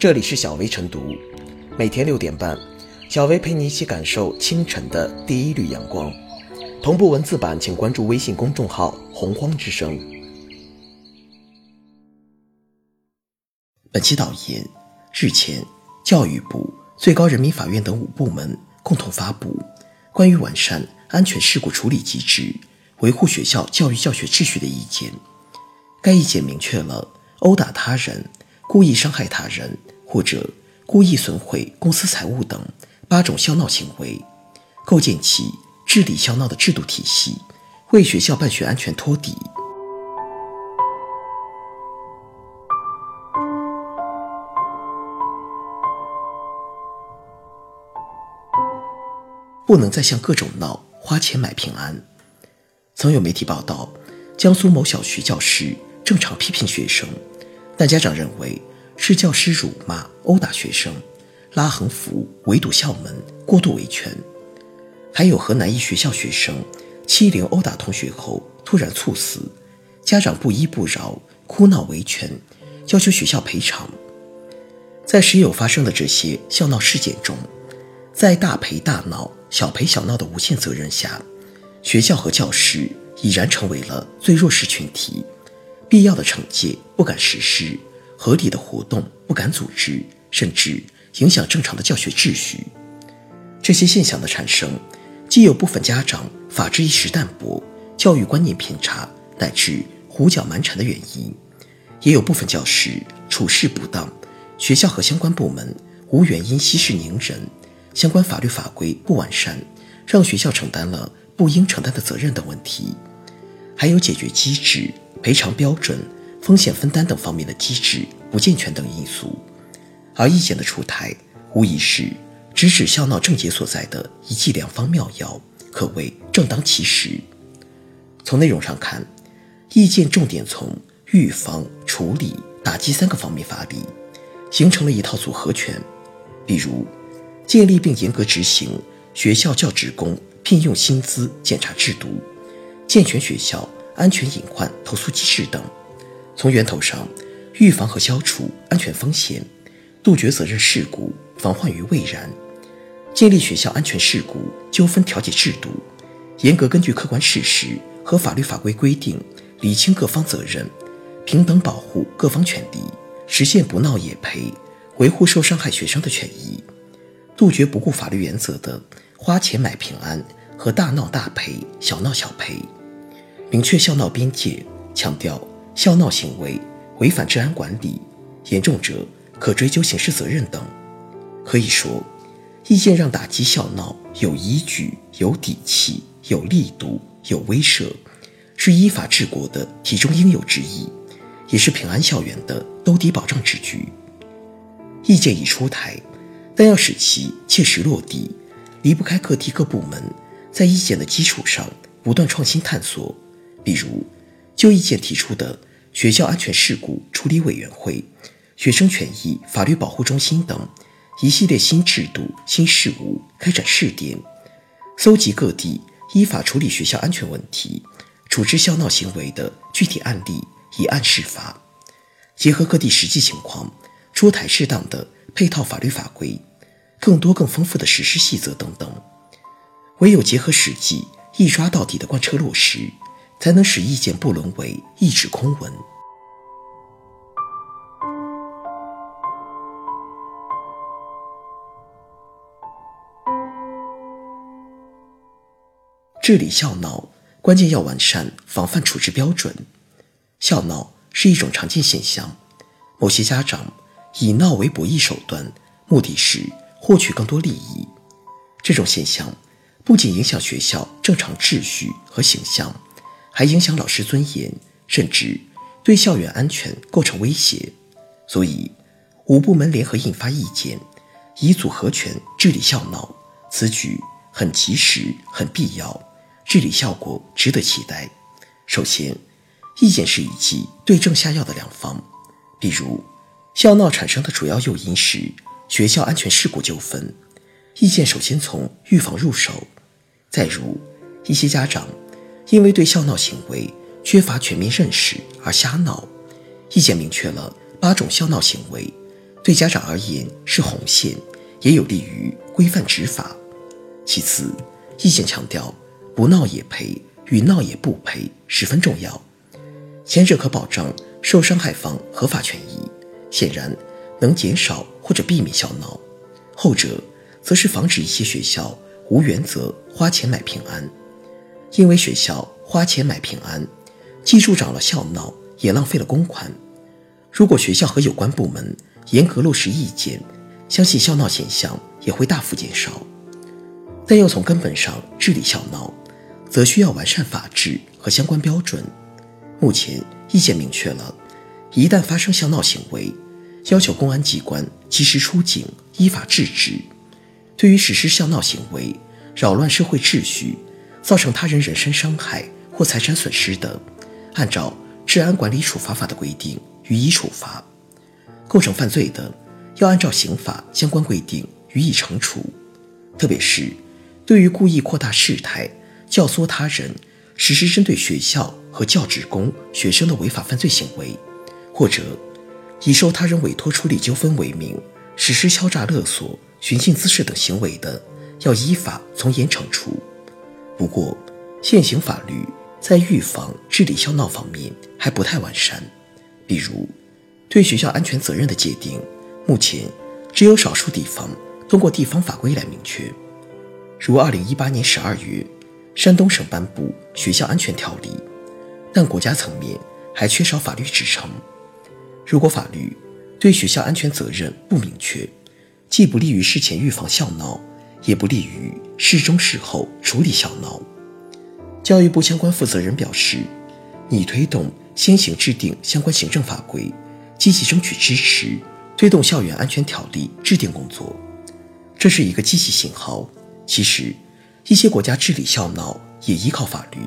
这里是小薇晨读，每天六点半，小薇陪你一起感受清晨的第一缕阳光。同步文字版，请关注微信公众号“洪荒之声”。本期导言：日前，教育部、最高人民法院等五部门共同发布《关于完善安全事故处理机制、维护学校教育教学秩序的意见》。该意见明确了殴打他人、故意伤害他人或者故意损毁公私财物等八种校闹行为，构建起治理校闹的制度体系，为学校办学安全托底。不能再向各种闹花钱买平安。曾有媒体报道，江苏某小学教师。正常批评学生，但家长认为是教师辱骂、殴打学生，拉横幅、围堵校门，过度维权。还有河南一学校学生欺凌、殴打同学后突然猝死，家长不依不饶，哭闹维权，要求学校赔偿。在时有发生的这些校闹事件中，在大赔大闹、小赔小闹的无限责任下，学校和教师已然成为了最弱势群体。必要的惩戒不敢实施，合理的活动不敢组织，甚至影响正常的教学秩序。这些现象的产生，既有部分家长法治意识淡薄、教育观念偏差，乃至胡搅蛮缠的原因，也有部分教师处事不当，学校和相关部门无原因息事宁人，相关法律法规不完善，让学校承担了不应承担的责任等问题，还有解决机制。赔偿标准、风险分担等方面的机制不健全等因素，而意见的出台无疑是直指校闹症结所在的一剂良方妙药，可谓正当其时。从内容上看，意见重点从预防、处理、打击三个方面发力，形成了一套组合拳。比如，建立并严格执行学校教职工聘用薪资检查制度，健全学校。安全隐患投诉机制等，从源头上预防和消除安全风险，杜绝责任事故，防患于未然。建立学校安全事故纠纷调解制度，严格根据客观事实和法律法规规定，理清各方责任，平等保护各方权利，实现不闹也赔，维护受伤害学生的权益。杜绝不顾法律原则的花钱买平安和大闹大赔、小闹小赔。明确校闹边界，强调校闹行为违反治安管理，严重者可追究刑事责任等。可以说，意见让打击校闹有依据、有底气、有力度、有威慑，是依法治国的题中应有之义，也是平安校园的兜底保障之举。意见已出台，但要使其切实落地，离不开各地各部门在意见的基础上不断创新探索。比如，就意见提出的学校安全事故处理委员会、学生权益法律保护中心等一系列新制度、新事务开展试点，搜集各地依法处理学校安全问题、处置校闹行为的具体案例，以案释法，结合各地实际情况，出台适当的配套法律法规，更多更丰富的实施细则等等。唯有结合实际，一抓到底的贯彻落实。才能使意见不沦为一纸空文。治理校闹，关键要完善防范处置标准。校闹是一种常见现象，某些家长以闹为博弈手段，目的是获取更多利益。这种现象不仅影响学校正常秩序和形象。还影响老师尊严，甚至对校园安全构成威胁，所以五部门联合印发意见，以组合拳治理校闹，此举很及时、很必要，治理效果值得期待。首先，意见是一剂对症下药的良方，比如校闹产生的主要诱因是学校安全事故纠纷，意见首先从预防入手，再如一些家长。因为对校闹行为缺乏全面认识而瞎闹，意见明确了八种校闹行为，对家长而言是红线，也有利于规范执法。其次，意见强调不闹也赔与闹也不赔十分重要，前者可保障受伤害方合法权益，显然能减少或者避免笑闹；后者则是防止一些学校无原则花钱买平安，因为学校花钱买平安，既助长了笑闹，也浪费了公款。如果学校和有关部门严格落实意见，相信笑闹现象也会大幅减少。但要从根本上治理笑闹，则需要完善法制和相关标准。目前意见明确了，一旦发生笑闹行为，要求公安机关及时出警，依法制止。对于实施笑闹行为，扰乱社会秩序，造成他人人身伤害或财产损失的，按照治安管理处罚法的规定。予以处罚，构成犯罪的，要按照刑法相关规定予以惩处。特别是对于故意扩大事态、教唆他人实施针对学校和教职工、学生的违法犯罪行为，或者以受他人委托处理纠纷为名实施敲诈勒索、寻衅滋事等行为的，要依法从严惩处。不过，现行法律在预防、治理笑闹方面还不太完善。比如，对学校安全责任的界定，目前只有少数地方通过地方法规来明确。如二零一八年十二月，山东省颁布《学校安全条例》，但国家层面还缺少法律支撑。如果法律对学校安全责任不明确，既不利于事前预防笑闹，也不利于事中事后处理笑闹。教育部相关负责人表示，拟推动。先行制定相关行政法规，积极争取支持，推动校园安全条例制定工作。这是一个积极信号。其实，一些国家治理校闹也依靠法律，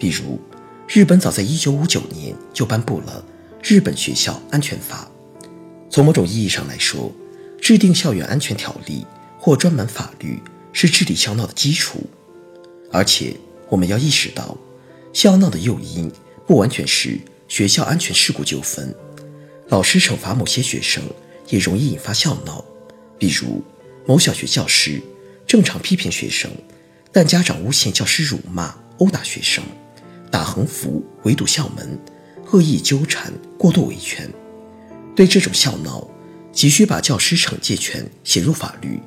比如日本早在1959年就颁布了《日本学校安全法》。从某种意义上来说，制定校园安全条例或专门法律是治理校闹的基础。而且，我们要意识到，校闹的诱因。不完全是学校安全事故纠纷，老师惩罚某些学生也容易引发校闹，比如某小学教师正常批评学生，但家长诬陷教师辱骂、殴打学生，打横幅、围堵校门，恶意纠缠、过度维权。对这种笑闹，急需把教师惩戒权写入法律。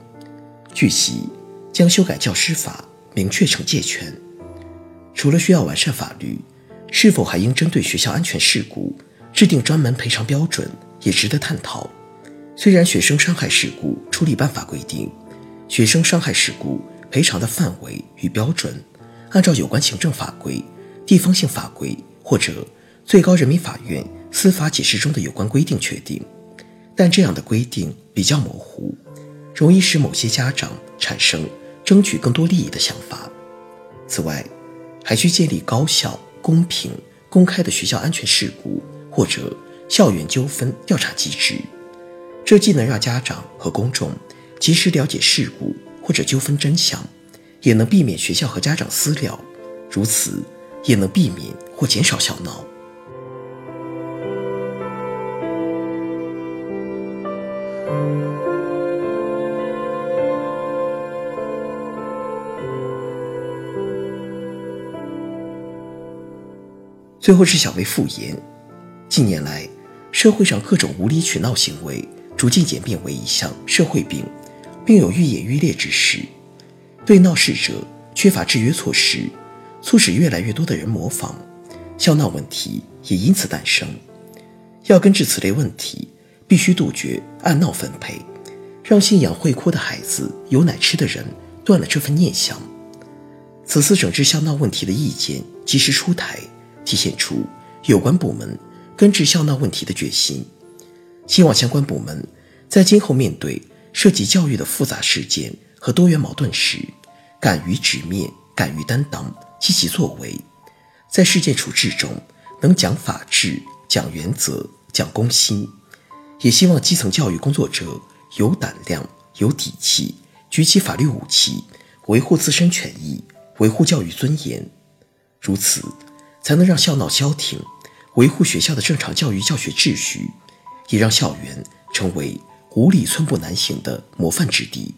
据悉，将修改教师法，明确惩戒权。除了需要完善法律。是否还应针对学校安全事故制定专门赔偿标准，也值得探讨。虽然学生伤害事故处理办法规定，学生伤害事故赔偿的范围与标准按照有关行政法规、地方性法规或者最高人民法院司法解释中的有关规定确定，但这样的规定比较模糊，容易使某些家长产生争取更多利益的想法。此外，还需建立高效。公平、公开的学校安全事故或者校园纠纷调查机制，这既能让家长和公众及时了解事故或者纠纷真相，也能避免学校和家长私了，如此也能避免或减少笑闹。最后是小薇复言，近年来，社会上各种无理取闹行为逐渐演变为一项社会病，并有愈演愈烈之势。对闹事者缺乏制约措施，促使越来越多的人模仿，笑闹问题也因此诞生。要根治此类问题，必须杜绝按闹分配，让信仰会哭的孩子有奶吃的人断了这份念想。此次整治笑闹问题的意见及时出台。体现出有关部门根治笑闹问题的决心。希望相关部门在今后面对涉及教育的复杂事件和多元矛盾时，敢于直面、敢于担当、积极作为，在事件处置中能讲法治、讲原则、讲公心。也希望基层教育工作者有胆量、有底气，举起法律武器，维护自身权益，维护教育尊严。如此。才能让校闹消停，维护学校的正常教育教学秩序，也让校园成为无理寸步难行的模范之地。